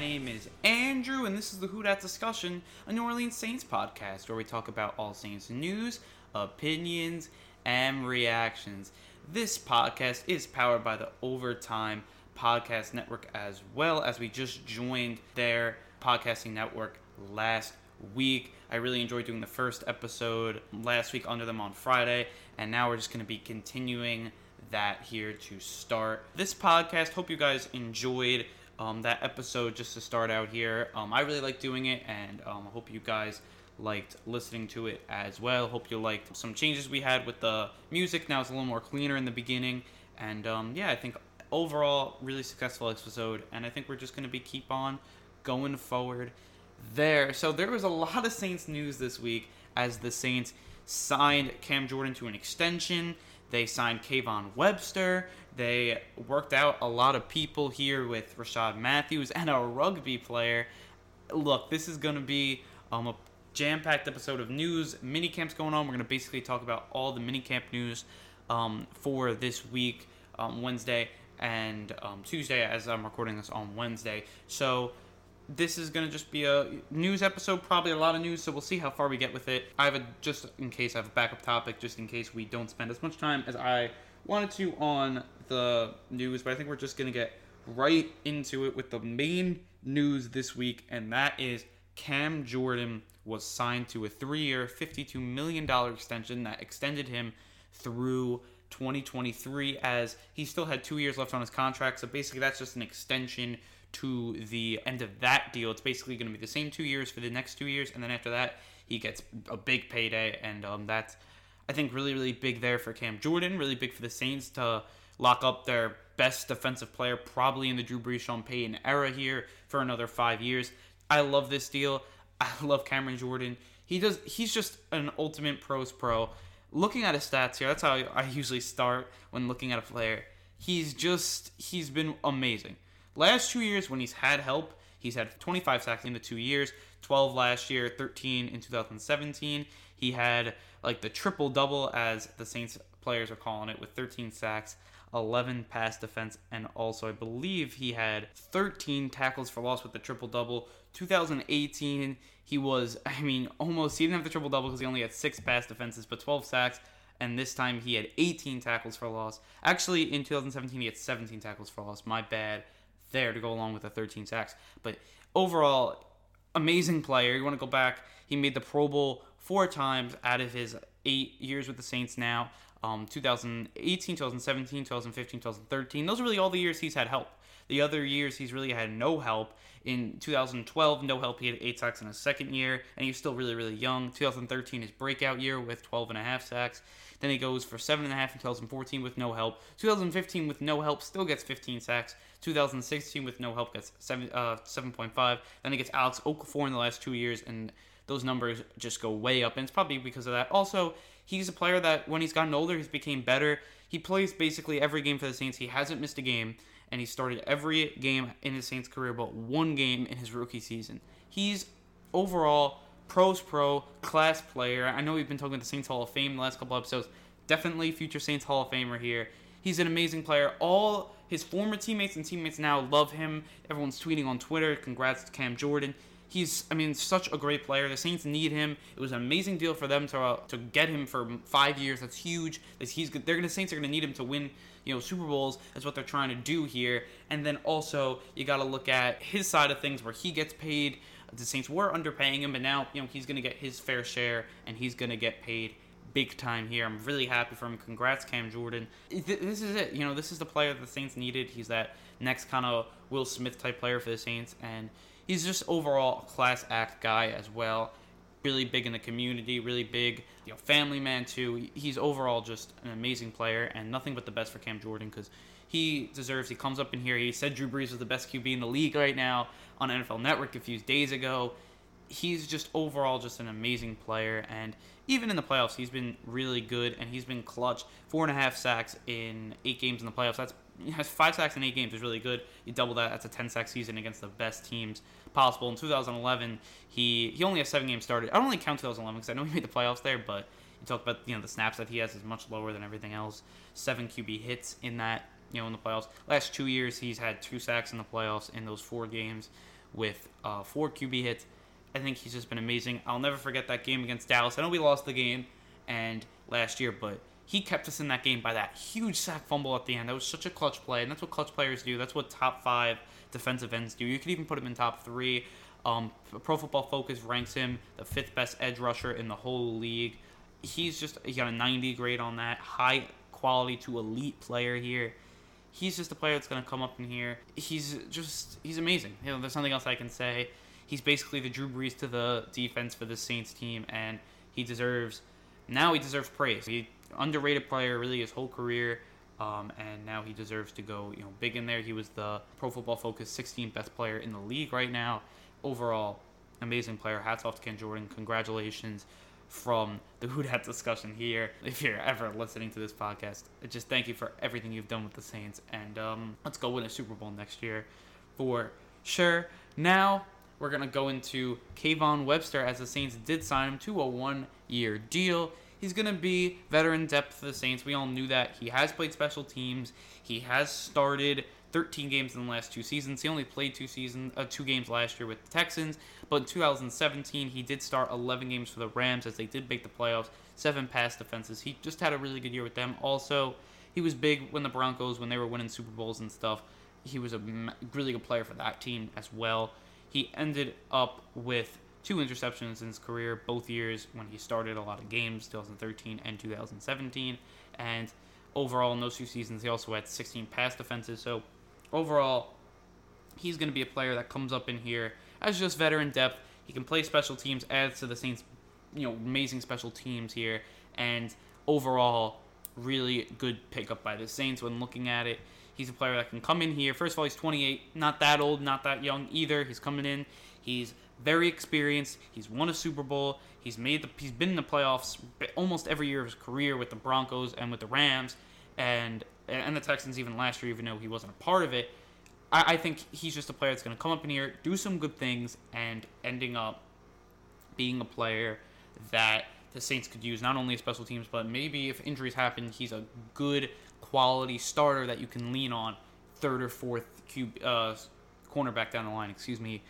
Name is Andrew, and this is the Who Dat Discussion, a New Orleans Saints podcast where we talk about all Saints news, opinions, and reactions. This podcast is powered by the Overtime Podcast Network as well as we just joined their podcasting network last week. I really enjoyed doing the first episode last week under them on Friday, and now we're just going to be continuing that here to start this podcast. Hope you guys enjoyed um, that episode just to start out here. Um, I really like doing it, and um, I hope you guys liked listening to it as well. Hope you liked some changes we had with the music. Now it's a little more cleaner in the beginning, and um, yeah, I think overall really successful episode, and I think we're just gonna be keep on going forward there. So there was a lot of Saints news this week as the Saints signed Cam Jordan to an extension. They signed Kayvon Webster. They worked out a lot of people here with Rashad Matthews and a rugby player. Look, this is going to be um, a jam-packed episode of news. Mini camps going on. We're going to basically talk about all the mini camp news um, for this week, um, Wednesday and um, Tuesday, as I'm recording this on Wednesday. So this is going to just be a news episode, probably a lot of news, so we'll see how far we get with it. I have a, just in case, I have a backup topic, just in case we don't spend as much time as I wanted to on the news, but I think we're just going to get right into it with the main news this week, and that is Cam Jordan was signed to a three year, $52 million extension that extended him through 2023 as he still had two years left on his contract. So basically, that's just an extension to the end of that deal. It's basically going to be the same two years for the next two years, and then after that, he gets a big payday, and um, that's I think really really big there for Cam Jordan. Really big for the Saints to lock up their best defensive player, probably in the Drew Brees, Sean Payton era here for another five years. I love this deal. I love Cameron Jordan. He does. He's just an ultimate pros pro. Looking at his stats here, that's how I usually start when looking at a player. He's just he's been amazing. Last two years when he's had help, he's had 25 sacks in the two years, 12 last year, 13 in 2017. He had like the triple double as the Saints players are calling it with 13 sacks, 11 pass defense, and also I believe he had 13 tackles for loss with the triple double. 2018, he was, I mean, almost, he didn't have the triple double because he only had six pass defenses, but 12 sacks. And this time he had 18 tackles for loss. Actually, in 2017, he had 17 tackles for loss. My bad there to go along with the 13 sacks. But overall, amazing player. You want to go back, he made the Pro Bowl four times out of his eight years with the Saints now. Um, 2018, 2017, 2015, 2013. Those are really all the years he's had help. The other years he's really had no help. In 2012, no help. He had eight sacks in his second year, and he was still really, really young. 2013, his breakout year with 12 and a half sacks. Then he goes for seven and a half in 2014 with no help. 2015 with no help, still gets 15 sacks. 2016 with no help gets seven uh 7.5. Then he gets Alex Okafor in the last two years, and those numbers just go way up. And it's probably because of that. Also, he's a player that when he's gotten older, he's became better. He plays basically every game for the Saints. He hasn't missed a game, and he started every game in his Saints career, but one game in his rookie season. He's overall pros pro class player. I know we've been talking about the Saints Hall of Fame the last couple episodes. Definitely future Saints Hall of Famer here. He's an amazing player. All his former teammates and teammates now love him. Everyone's tweeting on Twitter. Congrats to Cam Jordan. He's, I mean, such a great player. The Saints need him. It was an amazing deal for them to uh, to get him for five years. That's huge. He's they're gonna Saints are gonna need him to win, you know, Super Bowls. That's what they're trying to do here. And then also you got to look at his side of things where he gets paid. The Saints were underpaying him, but now you know he's gonna get his fair share and he's gonna get paid big time here. I'm really happy for him. Congrats, Cam Jordan. This is it. You know, this is the player the Saints needed. He's that next kind of Will Smith type player for the Saints, and he's just overall a class act guy as well. really big in the community, really big, you know, family man too. He's overall just an amazing player, and nothing but the best for Cam Jordan because he deserves. He comes up in here. He said Drew Brees was the best QB in the league right now on NFL Network a few days ago. He's just overall just an amazing player, and even in the playoffs, he's been really good, and he's been clutch. Four and a half sacks in eight games in the playoffs. That's has five sacks in eight games is really good. You double that, that's a 10 sack season against the best teams possible. In 2011, he he only has seven games started. I don't really count 2011 because I know he made the playoffs there, but you talk about you know the snaps that he has is much lower than everything else. Seven QB hits in that you know in the playoffs. Last two years, he's had two sacks in the playoffs in those four games with uh, four QB hits. I think he's just been amazing. I'll never forget that game against Dallas. I know we lost the game and last year, but he kept us in that game by that huge sack fumble at the end. That was such a clutch play, and that's what clutch players do. That's what top five defensive ends do. You could even put him in top three. Um, Pro Football Focus ranks him the fifth best edge rusher in the whole league. He's just he got a 90 grade on that. High quality to elite player here. He's just a player that's going to come up in here. He's just he's amazing. You know, there's nothing else I can say. He's basically the Drew Brees to the defense for the Saints team, and he deserves now he deserves praise. He underrated player really his whole career. Um, and now he deserves to go, you know, big in there. He was the Pro Football Focus 16th best player in the league right now. Overall, amazing player. Hats off to Cam Jordan. Congratulations from the Who Dat discussion here. If you're ever listening to this podcast, just thank you for everything you've done with the Saints, and um, let's go win a Super Bowl next year for sure. Now we're gonna go into Kayvon Webster as the Saints did sign him to a one-year deal. He's going to be veteran depth for the Saints. We all knew that. He has played special teams. He has started 13 games in the last two seasons. He only played two seasons, uh, two games last year with the Texans, but in 2017 he did start 11 games for the Rams as they did make the playoffs. Seven pass defenses. He just had a really good year with them. Also, he was big when the Broncos when they were winning Super Bowls and stuff. He was a really good player for that team as well. He ended up with two interceptions in his career, both years when he started a lot of games, 2013 and 2017. And overall, in those two seasons, he also had 16 pass defenses. So overall, he's going to be a player that comes up in here as just veteran depth. He can play special teams, adds to the Saints, you know, amazing special teams here, and overall, really good pickup by the Saints when looking at it. He's a player that can come in here. First of all, he's 28, not that old, not that young either. He's coming in. He's very experienced. He's won a Super Bowl. He's made the he's been in the playoffs almost every year of his career with the Broncos and with the Rams and and the Texans even last year, even though he wasn't a part of it. I, I think he's just a player that's going to come up in here, do some good things, and ending up being a player that the Saints could use not only as special teams, but maybe if injuries happen, he's a good quality starter that you can lean on, third or fourth cube uh, cornerback down the line. Excuse me,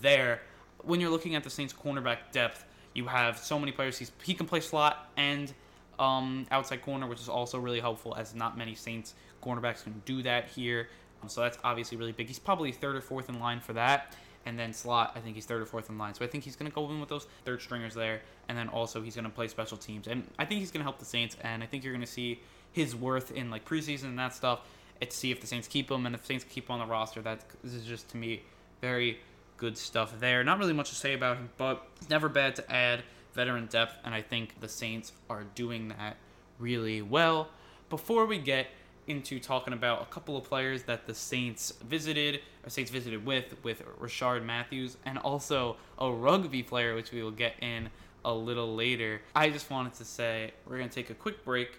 there when you're looking at the Saints cornerback depth, you have so many players. He's, he can play slot and um, outside corner, which is also really helpful, as not many Saints cornerbacks can do that here. Um, so that's obviously really big. He's probably third or fourth in line for that. And then slot, I think he's third or fourth in line. So I think he's going to go in with those third stringers there. And then also he's going to play special teams. And I think he's going to help the Saints. And I think you're going to see his worth in like preseason and that stuff. To see if the Saints keep him and if the Saints keep him on the roster. That is just to me very good stuff there. Not really much to say about him, but it's never bad to add veteran depth, and I think the Saints are doing that really well. Before we get into talking about a couple of players that the Saints visited, or Saints visited with, with Rishard Matthews, and also a rugby player, which we will get in a little later. I just wanted to say we're going to take a quick break.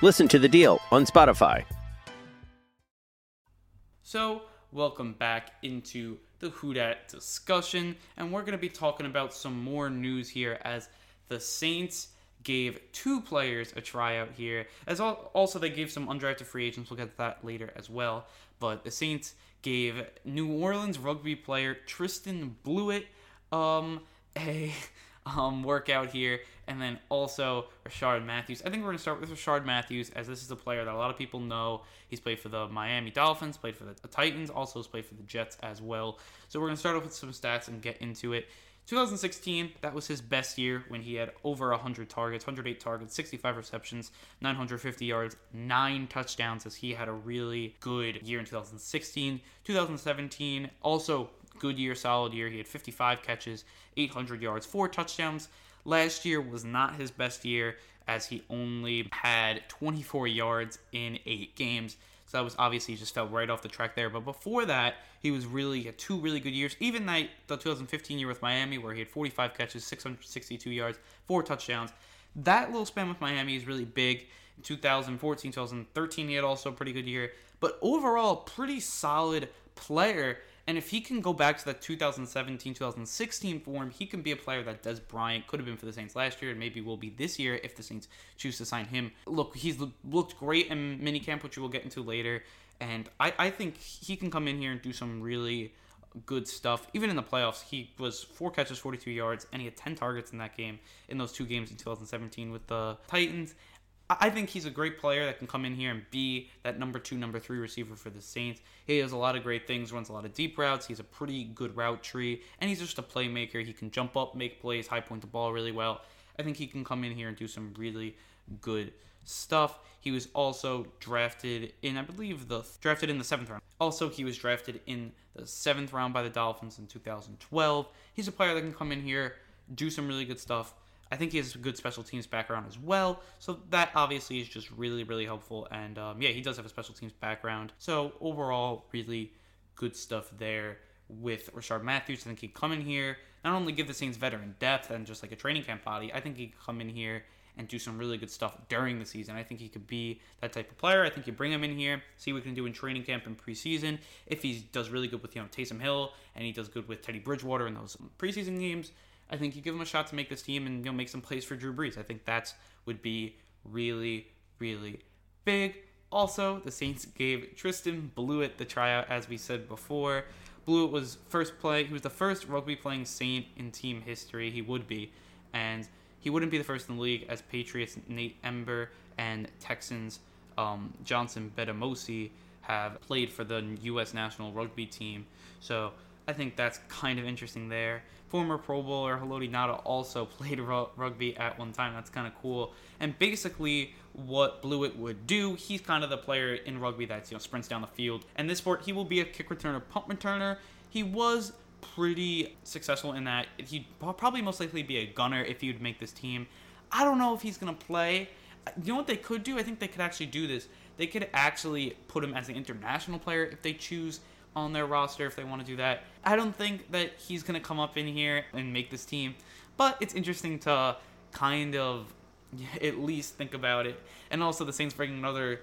Listen to The Deal on Spotify. So, welcome back into the Who Dat discussion, and we're going to be talking about some more news here as the Saints gave two players a tryout here. As al- also they gave some undrafted free agents. We'll get to that later as well. But the Saints gave New Orleans rugby player Tristan Blewett um, a um, workout here. And then also Rishard Matthews. I think we're going to start with Rishard Matthews, as this is a player that a lot of people know. He's played for the Miami Dolphins, played for the Titans, also has played for the Jets as well. So we're going to start off with some stats and get into it. 2016, that was his best year when he had over 100 targets, 108 targets, 65 receptions, 950 yards, 9 touchdowns, as he had a really good year in 2016. 2017, also good year, solid year. He had 55 catches, 800 yards, 4 touchdowns. Last year was not his best year as he only had 24 yards in 8 games. So that was obviously just fell right off the track there. But before that, he was really had two really good years. Even that the 2015 year with Miami, where he had 45 catches, 662 yards, four touchdowns. That little span with Miami is really big. 2014, 2013, he had also a pretty good year. But overall, pretty solid player. And if he can go back to that 2017 2016 form, he can be a player that Dez Bryant could have been for the Saints last year and maybe will be this year if the Saints choose to sign him. Look, he's looked great in minicamp, which we'll get into later. And I, I think he can come in here and do some really good stuff. Even in the playoffs, he was four catches, 42 yards, and he had 10 targets in that game in those two games in 2017 with the Titans. I think he's a great player that can come in here and be that number two, number three receiver for the Saints. He has a lot of great things, runs a lot of deep routes. He's a pretty good route tree, and he's just a playmaker. He can jump up, make plays, high point the ball really well. I think he can come in here and do some really good stuff. He was also drafted in, I believe, the drafted in the seventh round. Also, he was drafted in the seventh round by the Dolphins in 2012. He's a player that can come in here, do some really good stuff I think he has a good special teams background as well. So that obviously is just really, really helpful. And um, yeah, he does have a special teams background. So overall, really good stuff there with Rishard Matthews. I think he'd come in here, not only give the Saints veteran depth and just like a training camp body, I think he'd come in here and do some really good stuff during the season. I think he could be that type of player. I think you bring him in here, see what he can do in training camp and preseason. If he does really good with, you know, Taysom Hill and he does good with Teddy Bridgewater in those preseason games, I think you give him a shot to make this team and you know make some plays for Drew Brees. I think that's would be really really big. Also, the Saints gave Tristan Blewett the tryout as we said before. Blewett was first play. He was the first rugby playing Saint in team history. He would be, and he wouldn't be the first in the league as Patriots Nate Ebner and Texans um, Johnson Bademosi have played for the U.S. national rugby team. So I think that's kind of interesting there. Former Pro Bowler Haloti Ngata also played rugby at one time. That's kind of cool. And basically, what Blewett would do, he's kind of the player in rugby that you know sprints down the field. And this sport, he will be a kick returner, punt returner. He was pretty successful in that. He'd probably most likely be a gunner if he would make this team. I don't know if he's gonna play. Uh, you know what they could do? I think they could actually do this. They could actually put him as an international player if they choose on their roster if they want to do that. I don't think that he's going to come up in here and make this team, but it's interesting to kind of at least think about it. And also, the Saints bringing other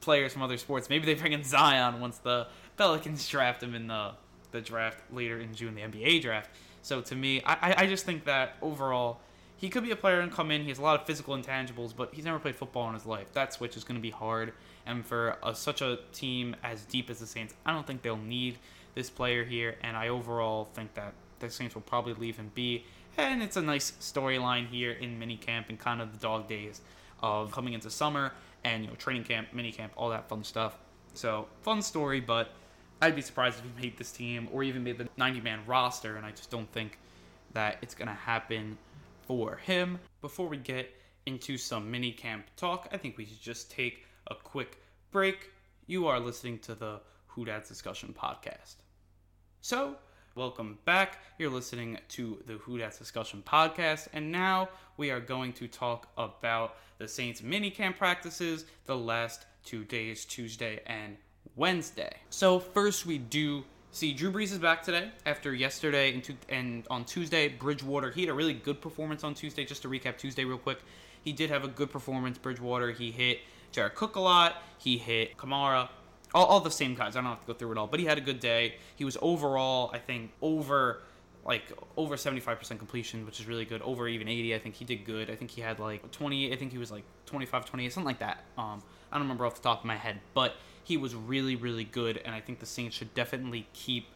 players from other sports. Maybe they bring in Zion once the Pelicans draft him in the, the draft later in June, the NBA draft. So to me, I, I just think that overall, he could be a player and come in. He has a lot of physical intangibles, but he's never played football in his life. That switch is going to be hard. And for a, such a team as deep as the Saints, I don't think they'll need this player here. And I overall think that the Saints will probably leave him be. And it's a nice storyline here in minicamp and kind of the dog days of coming into summer and you know training camp, minicamp, all that fun stuff. So fun story, but I'd be surprised if he made this team or even made the 90-man roster. And I just don't think that it's gonna happen for him. Before we get into some minicamp talk, I think we should just take a quick break. You are listening to the Who Dats Discussion podcast. So, welcome back. You're listening to the Who Dats Discussion podcast, and now we are going to talk about the Saints minicamp practices the last two days, Tuesday and Wednesday. So, first, we do see Drew Brees is back today after yesterday and, to, and on Tuesday, Bridgewater. He had a really good performance on Tuesday. Just to recap Tuesday real quick, he did have a good performance. Bridgewater, he hit Jared Cook a lot. He hit Kamara. All, all the same guys. I don't have to go through it all, but he had a good day. He was overall, I think, over like over 75% completion, which is really good. Over even 80, I think he did good. I think he had like 20, I think he was like 25, 28, something like that. Um, I don't remember off the top of my head, but he was really, really good, and I think the Saints should definitely keep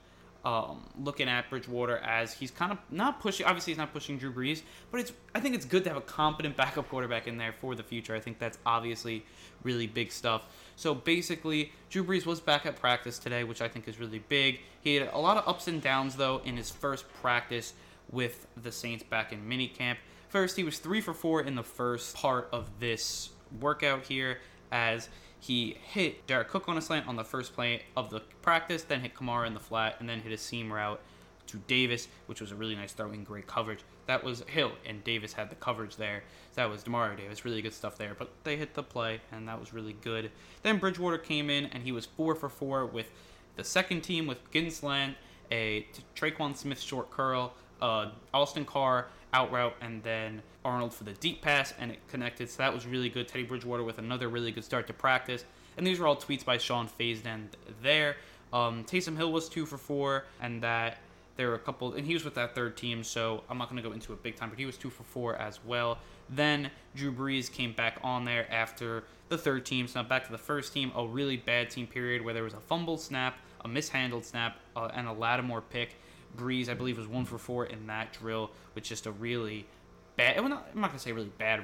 um, looking at Bridgewater as he's kind of not pushing. Obviously, he's not pushing Drew Brees, but it's. I think it's good to have a competent backup quarterback in there for the future. I think that's obviously really big stuff. So basically, Drew Brees was back at practice today, which I think is really big. He had a lot of ups and downs though in his first practice with the Saints back in minicamp. First, he was three for four in the first part of this workout here, as he hit Jared Cook on a slant on the first play of the practice, then hit Kamara in the flat, and then hit a seam route to Davis, which was a really nice throw in great coverage. That was Hill, and Davis had the coverage there. So that was Demario Davis. Really good stuff there. But they hit the play, and that was really good. Then Bridgewater came in, and he was four for four with the second team with Ginsland, a Tre'Quan Smith short curl, uh, Austin Carr out route, and then Arnold for the deep pass, and it connected. So that was really good. Teddy Bridgewater with another really good start to practice. And these were all tweets by Sean Fazende there. Um, Taysom Hill was two for four, and that there were a couple, and he was with that third team, so I'm not going to go into it big time, but he was two for four as well. Then Drew Brees came back on there after the third team. So now back to the first team, a really bad team period where there was a fumble snap, a mishandled snap, uh, and a Lattimore pick. Brees, I believe, was one for four in that drill, with just a really bad. I'm not, I'm not gonna say really bad.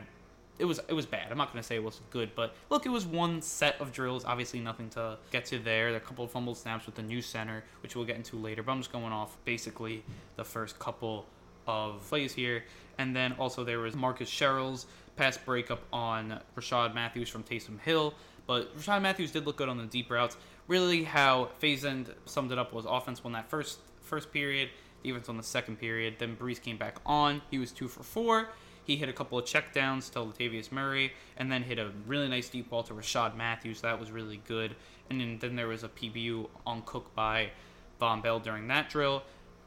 It was it was bad. I'm not gonna say it was good, but look, it was one set of drills. Obviously, nothing to get to there. There a couple of fumble snaps with the new center, which we'll get into later. But I'm just going off basically the first couple of plays here, and then also there was Marcus Sherels's pass breakup on Rashad Matthews from Taysom Hill. But Rashad Matthews did look good on the deep routes. Really, how Fazende summed it up was offense won that first first period, defense on the second period. Then Brees came back on. He was two for four. He hit a couple of checkdowns to Latavius Murray, and then hit a really nice deep ball to Rashad Matthews. That was really good. And then, then there was a PBU on Cook by Vonn Bell during that drill.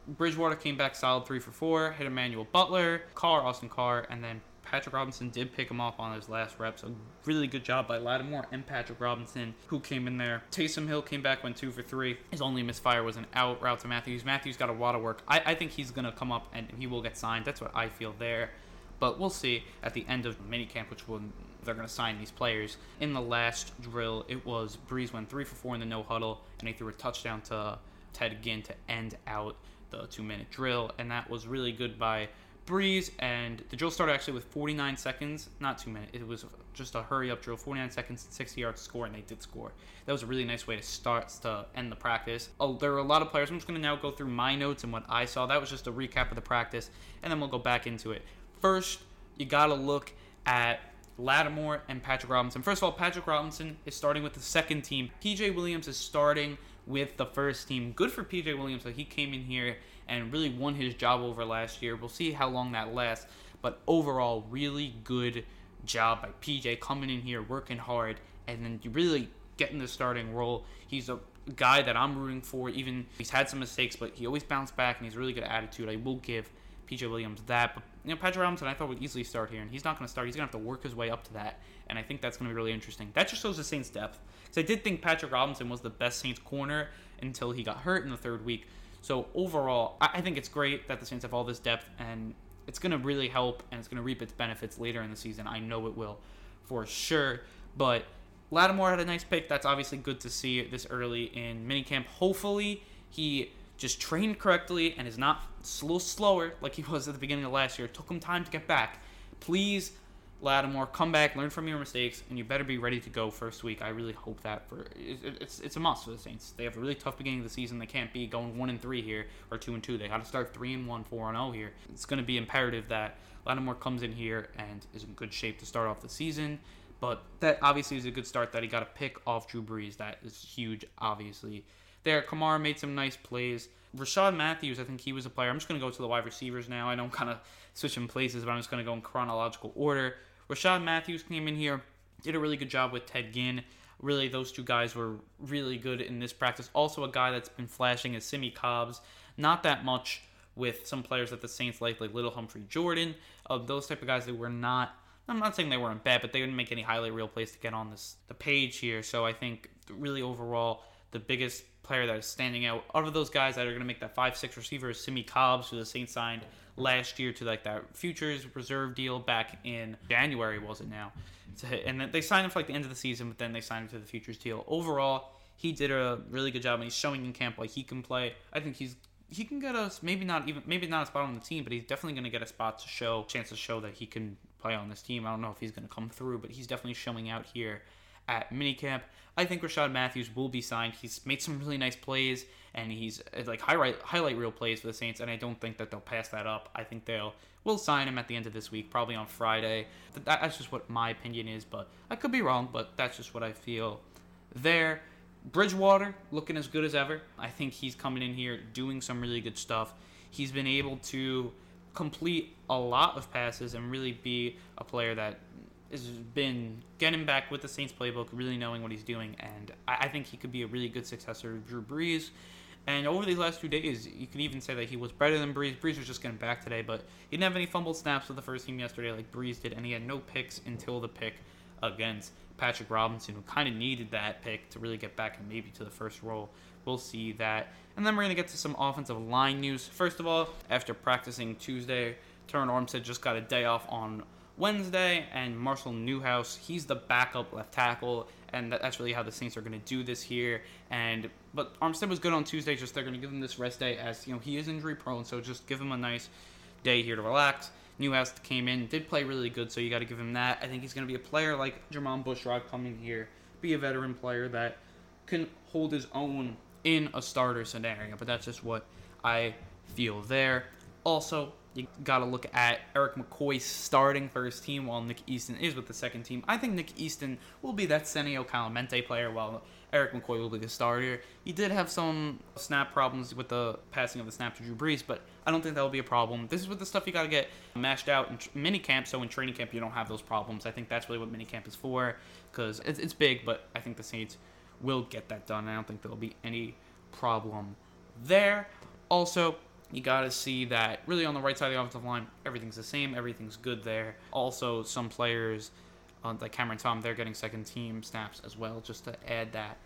Bridgewater came back solid three for four, hit Emmanuel Butler, Carr, Austin Carr, and then Patrick Robinson did pick him off on his last rep. So really good job by Lattimore and Patrick Robinson, who came in there. Taysom Hill came back, went two for three. His only misfire was an out route to Matthews. Matthews got a lot of work. I, I think he's gonna come up and he will get signed. That's what I feel there. But we'll see at the end of minicamp, which will they're going to sign these players. In the last drill, it was Brees went three for four in the no huddle, and he threw a touchdown to Ted Ginn to end out the two minute drill, and that was really good by Brees. And the drill started actually with 49 seconds, not two minutes. It was just a hurry up drill, 49 seconds, 60 yards score, and they did score. That was a really nice way to start to end the practice. Oh, there were a lot of players. I'm just going to now go through my notes and what I saw. That was just a recap of the practice, and then we'll go back into it. First, you got to look at Lattimore and Patrick Robinson. First of all, Patrick Robinson is starting with the second team. PJ Williams is starting with the first team. Good for PJ Williams that he came in here and really won his job over last year. We'll see how long that lasts, but overall, really good job by PJ coming in here, working hard, and then really getting the starting role. He's a guy that I'm rooting for. Even he's had some mistakes, but he always bounced back, and he's a really good attitude. I will give PJ Williams that. But you know, Patrick Robinson, I thought would easily start here, and he's not going to start. He's going to have to work his way up to that, and I think that's going to be really interesting. That just shows the Saints' depth. Because I did think Patrick Robinson was the best Saints corner until he got hurt in the third week. So overall, I think it's great that the Saints have all this depth, and it's going to really help, and it's going to reap its benefits later in the season. I know it will, for sure. But Lattimore had a nice pick. That's obviously good to see this early in minicamp. Hopefully, he just trained correctly and is not a little slower like he was at the beginning of last year. It took him time to get back. Please, Lattimore, come back, learn from your mistakes, and you better be ready to go first week. I really hope that for it's it's a must for the Saints. They have a really tough beginning of the season. They can't be going one and three here or two and two. They got to start three and one, four and zero here. It's going to be imperative that Lattimore comes in here and is in good shape to start off the season. But that obviously is a good start that he got a pick off Drew Brees. That is huge, obviously there. Kamara made some nice plays. Rashad Matthews, I think he was a player. I'm just going to go to the wide receivers now. I know I'm kind of switching places, but I'm just going to go in chronological order. Rishard Matthews came in here, did a really good job with Ted Ginn. Really, those two guys were really good in this practice. Also, a guy that's been flashing is Simmie Cobbs. Not that much with some players that the Saints like, like Little Humphrey Jordan. Of uh, those type of guys that were not. I'm not saying they weren't bad, but they didn't make any highlight reel plays to get on this the page here. So I think really overall, the biggest player that is standing out. Out of those guys that are going to make that five six receiver is Simmie Cobbs, who the Saints signed last year to like that futures reserve deal back in January, was it now? And then they signed him for like the end of the season, but then they signed him to the futures deal. Overall, he did a really good job, and he's showing in camp like he can play. I think he's he can get us maybe not even maybe not a spot on the team, but he's definitely going to get a spot to show chance to show that he can play on this team. I don't know if he's going to come through, but he's definitely showing out here at minicamp. I think Rashad Matthews will be signed. He's made some really nice plays, and he's uh, like highlight highlight real plays for the Saints, and I don't think that they'll pass that up. I think they'll will sign him at the end of this week, probably on Friday. That's just what my opinion is, but I could be wrong. But that's just what I feel there. Bridgewater looking as good as ever. I think he's coming in here doing some really good stuff. He's been able to complete a lot of passes and really be a player that has been getting back with the Saints playbook, really knowing what he's doing, and I, think he could be a really good successor to Drew Brees. And over these last two days, you could even say that he was better than Brees. Brees was just getting back today, but he didn't have any fumbled snaps with the first team yesterday like Brees did, and he had no picks until the pick against Patrick Robinson, who kind of needed that pick to really get back and maybe to the first role. We'll see that. And then we're going to get to some offensive line news. First of all, after practicing Tuesday, Terron Armstead just got a day off on Wednesday, and Marshall Newhouse, he's the backup left tackle, and that's really how the Saints are going to do this here. And but Armstead was good on Tuesday, just they're going to give him this rest day as you know he is injury prone, so just give him a nice day here to relax. Newhouse came in, did play really good, so you got to give him that. I think he's going to be a player like Jermon Bushrod coming here, be a veteran player that can hold his own in a starter scenario. But that's just what I feel there. Also, you got to look at Erik McCoy starting first team while Nick Easton is with the second team. I think Nick Easton will be that Senio Kelemete player while Erik McCoy will be the starter. He did have some snap problems with the passing of the snap to Drew Brees, but I don't think that will be a problem. This is what the stuff you got to get mashed out in tr- mini camp, so in training camp you don't have those problems. I think that's really what mini camp is for because it's, it's big, but I think the Saints will get that done. I don't think there'll be any problem there. Also, you got to see that really on the right side of the offensive line, everything's the same, everything's good there. Also, some players uh, like Cameron Tom, they're getting second team snaps as well, just to add that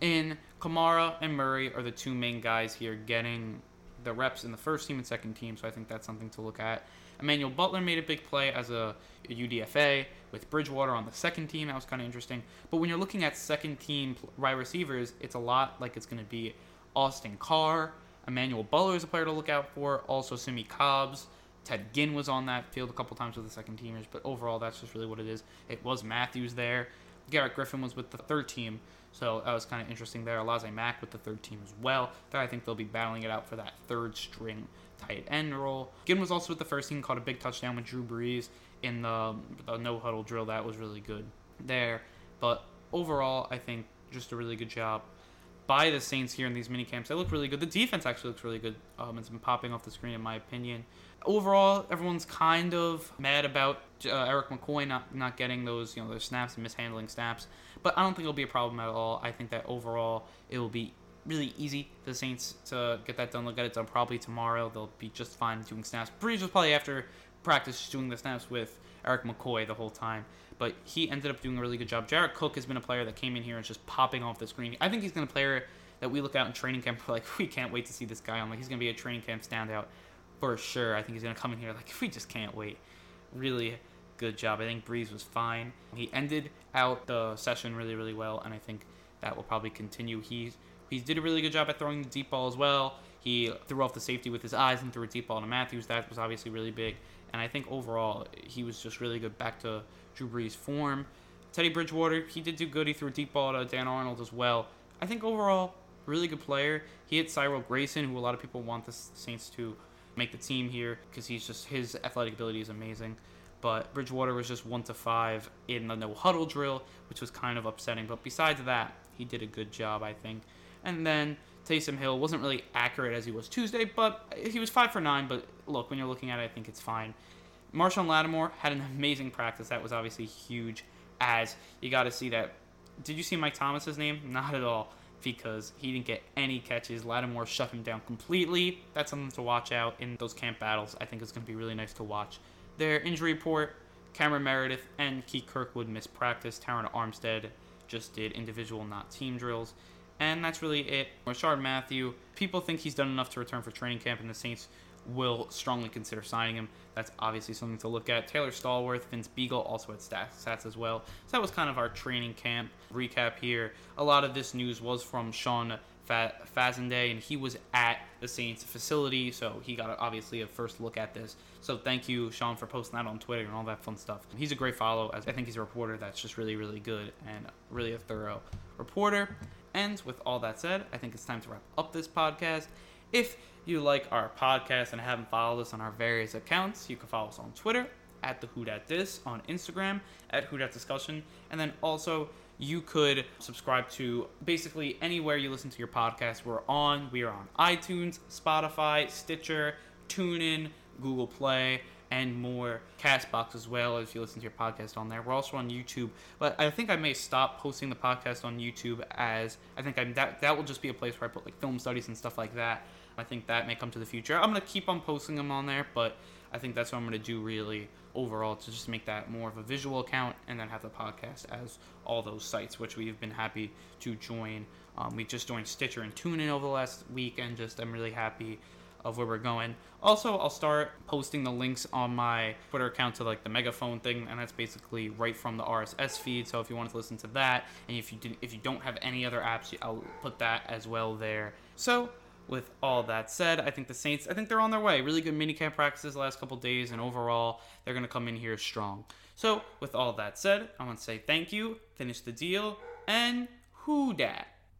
in. Kamara and Murray are the two main guys here getting the reps in the first team and second team, so I think that's something to look at. Emmanuel Butler made a big play as a UDFA with Bridgewater on the second team. That was kind of interesting. But when you're looking at second team wide receivers, it's a lot like it's going to be Austin Carr, Emmanuel Butler is a player to look out for. Also, Simmie Cobbs. Ted Ginn was on that field a couple times with the second teamers, but overall, that's just really what it is. It was Matthews there. Garrett Griffin was with the third team, so that was kind of interesting there. Alize Mack with the third team as well. There, I think they'll be battling it out for that third string tight end role. Ginn was also with the first team, caught a big touchdown with Drew Brees in the, the no huddle drill. That was really good there. But overall, I think just a really good job by the Saints here in these mini camps. They look really good. The defense actually looks really good. Um, it's been popping off the screen in my opinion. Overall, everyone's kind of mad about uh, Erik McCoy not not getting those you know those snaps and mishandling snaps, but I don't think it'll be a problem at all. I think that overall it will be really easy for the Saints to get that done. They'll get it done probably tomorrow. They'll be just fine doing snaps. Brees was probably after practice doing the snaps with Erik McCoy the whole time but he ended up doing a really good job. Jared Cook has been a player that came in here and is just popping off the screen. I think he's going to be a player that we look out in training camp. Like, we can't wait to see this guy on. Like, he's going to be a training camp standout for sure. I think he's going to come in here like, we just can't wait. Really good job. I think Brees was fine. He ended out the session really, really well, and I think that will probably continue. He he did a really good job at throwing the deep ball as well. He threw off the safety with his eyes and threw a deep ball to Matthews. That was obviously really big. And I think overall, he was just really good back to Drew Brees' form. Teddy Bridgewater, he did do good. He threw a deep ball to Dan Arnold as well. I think overall, really good player. He hit Cyril Grayson, who a lot of people want the Saints to make the team here because he's just his athletic ability is amazing. But Bridgewater was just one to five in the no huddle drill, which was kind of upsetting. But besides that, he did a good job, I think. And then Taysom Hill wasn't really accurate as he was Tuesday, but he was five for nine. But look, when you're looking at it, I think it's fine. Marshon Lattimore had an amazing practice. That was obviously huge. As you got to see that. Did you see Mike Thomas's name? Not at all, because he didn't get any catches. Lattimore shut him down completely. That's something to watch out in those camp battles. I think it's going to be really nice to watch. Their injury report: Cameron Meredith and Keith Kirkwood missed practice. Terron Armstead just did individual, not team drills. And that's really it. Rishard Matthew, people think he's done enough to return for training camp, and the Saints will strongly consider signing him. That's obviously something to look at. Taylor Stallworth, Vince Biegel also had stats, stats as well. So that was kind of our training camp recap here. A lot of this news was from Sean Fa- Fazende, and he was at the Saints facility, so he got obviously a first look at this. So thank you, Sean, for posting that on Twitter and all that fun stuff. He's a great follow, as I think he's a reporter that's just really, really good and really a thorough reporter. And with all that said, I think it's time to wrap up this podcast. If you like our podcast and haven't followed us on our various accounts, you can follow us on Twitter at the Who Dat This, on Instagram at Who Dat Discussion, and then also you could subscribe to basically anywhere you listen to your podcast. We're on. We are on iTunes, Spotify, Stitcher, TuneIn, Google Play, and more. Castbox as well, if you listen to your podcast on there. We're also on YouTube, but I think I may stop posting the podcast on YouTube as I think I'm, that that will just be a place where I put like film studies and stuff like that. I think that may come to the future. I'm gonna keep on posting them on there, but I think that's what I'm gonna do really overall to just make that more of a visual account and then have the podcast as all those sites, which we've been happy to join. Um, we just joined Stitcher and TuneIn over the last week, and just I'm really happy of where we're going. Also, I'll start posting the links on my Twitter account to like the megaphone thing, and that's basically right from the RSS feed. So if you want to listen to that, and if you didn't, if you don't have any other apps, I'll put that as well there. So with all that said, I think the Saints, I think they're on their way. Really good minicamp practices the last couple days, and overall, they're going to come in here strong. So, with all that said, I want to say thank you, finish the deal, and who dat?